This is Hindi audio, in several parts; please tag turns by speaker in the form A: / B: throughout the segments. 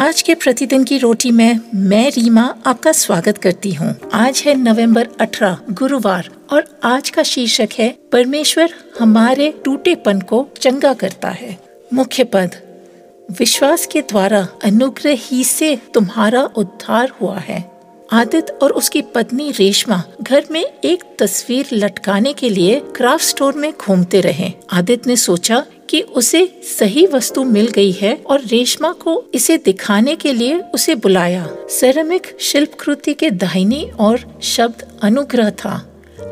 A: आज के प्रतिदिन की रोटी में मैं, रीमा, आपका स्वागत करती हूँ। आज है नवंबर 18 गुरुवार, और आज का शीर्षक है, परमेश्वर हमारे टूटेपन को चंगा करता है। मुख्य पद, विश्वास के द्वारा अनुग्रह ही से तुम्हारा उद्धार हुआ है। आदित्य और उसकी पत्नी रेशमा घर में एक तस्वीर लटकाने के लिए क्राफ्ट स्टोर में घूमते रहे। आदित्य ने सोचा कि उसे सही वस्तु मिल गई है और रेशमा को इसे दिखाने के लिए उसे बुलाया। सेरेमिक शिल्प कृति के दाहिनी और शब्द अनुग्रह था,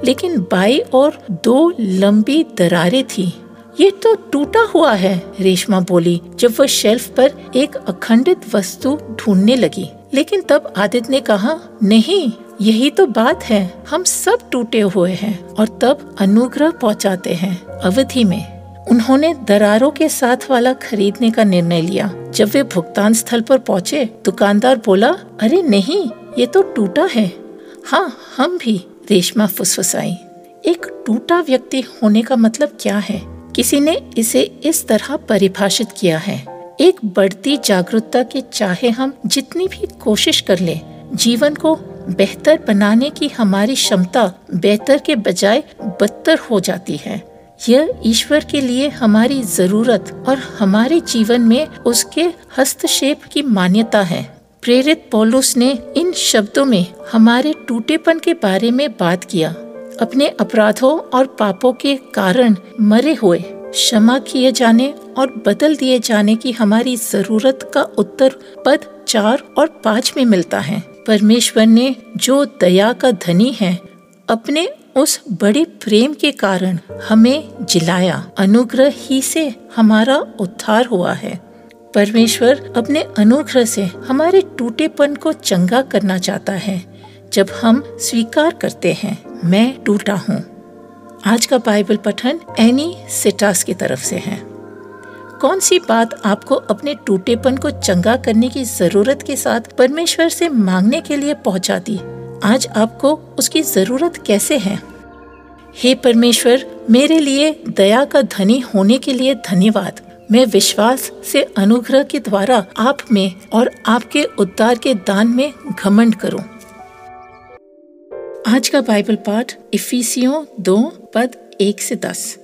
A: लेकिन बाई और दो लंबी दरारें थी। ये तो टूटा हुआ है, रेशमा बोली, जब वह शेल्फ पर एक अखंडित वस्तु ढूँढने लगी। लेकिन तब आदित्य ने कहा, नहीं, यही तो बात है। हम सब टूटे हुए हैं और तब अनुग्रह पहुंचाते हैं अवधि में। उन्होंने दरारों के साथ वाला खरीदने का निर्णय लिया। जब वे भुगतान स्थल पर पहुँचे, दुकानदार बोला, अरे नहीं, ये तो टूटा है। हाँ हम भी, रेशमा फुसफुसाई। एक टूटा व्यक्ति होने का मतलब क्या है? किसी ने इसे इस तरह परिभाषित किया है। एक बढ़ती जागरूकता के चाहे हम जितनी भी कोशिश कर ले, जीवन को बेहतर बनाने की हमारी क्षमता बेहतर के बजाय बदतर हो जाती है। यह ईश्वर के लिए हमारी ज़रूरत और हमारे जीवन में उसके हस्तक्षेप की मान्यता है। प्रेरित पौलुस ने इन शब्दों में हमारे टूटेपन के बारे में बात किया। अपने अपराधों और पापों के कारण मरे हुए क्षमा किए जाने और बदल दिए जाने की हमारी ज़रूरत का उत्तर पद चार और पाँच में मिलता है। परमेश्वर ने जो दया का धनी है, अपने उस बड़े प्रेम के कारण हमें जिलाया। अनुग्रह ही से हमारा उद्धार हुआ है। परमेश्वर अपने अनुग्रह से हमारे टूटेपन को चंगा करना चाहता है। जब हम स्वीकार करते हैं, मैं टूटा हूँ। आज का बाइबल पठन एनी सिटास की तरफ़ से है। कौन सी बात आपको अपने टूटेपन को चंगा करने की ज़रूरत के साथ परमेश्वर से मांगने के लिए पहुंचाती? आज आपको उसकी ज़रूरत कैसे है? हे परमेश्वर, मेरे लिए दया का धनी होने के लिए धन्यवाद। मैं विश्वास से अनुग्रह के द्वारा आप में और आपके उद्धार के दान में घमंड करूँ। आज का बाइबल पाठ इफिसियों दो, पद एक से दस।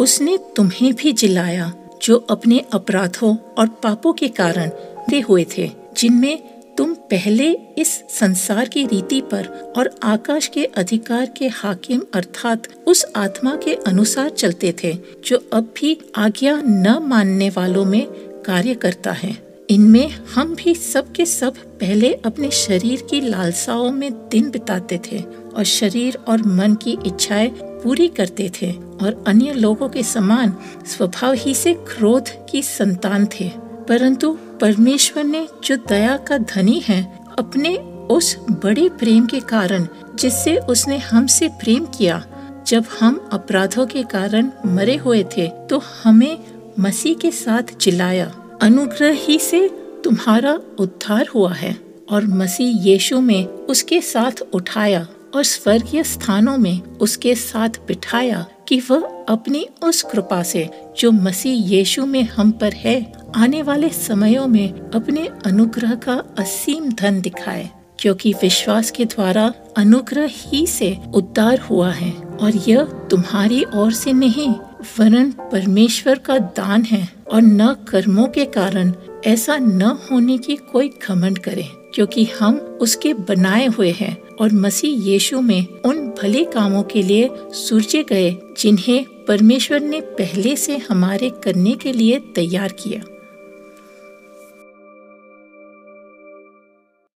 A: उसने तुम्हें भी जिलाया, जो अपने अपराधों और पापों के कारण दे हुए थे, जिनमें तुम पहले इस संसार की रीति पर और आकाश के अधिकार के हाकिम अर्थात उस आत्मा के अनुसार चलते थे, जो अब भी आज्ञा न मानने वालों में कार्य करता है। इनमें हम भी सब के सब पहले अपने शरीर की लालसाओं में दिन बिताते थे और शरीर और मन की इच्छाएँ पूरी करते थे और अन्य लोगों के समान स्वभाव ही से क्रोध की संतान थे। परंतु परमेश्वर ने जो दया का धनी है, अपने उस बड़े प्रेम के कारण जिससे उसने हमसे प्रेम किया, जब हम अपराधों के कारण मरे हुए थे तो हमें मसीह के साथ जिलाया अनुग्रह ही से तुम्हारा उद्धार हुआ है और मसीह यीशु में उसके साथ उठाया और स्वर्गीय स्थानों में उसके साथ बिठाया कि वह अपनी उस कृपा से जो मसीह यीशु में हम पर है, आने वाले समयों में अपने अनुग्रह का असीम धन दिखाए, क्योंकि विश्वास के द्वारा अनुग्रह ही से उद्धार हुआ है और यह तुम्हारी ओर से नहीं, वरन परमेश्वर का दान है। और न कर्मों के कारण ऐसा न होने की कोई घमंड करें, क्योंकि हम उसके बनाए हुए हैं और मसीह यीशु में उन भले कामों के लिए सूर्य गए, जिन्हें परमेश्वर ने पहले से हमारे करने के लिए तैयार किया।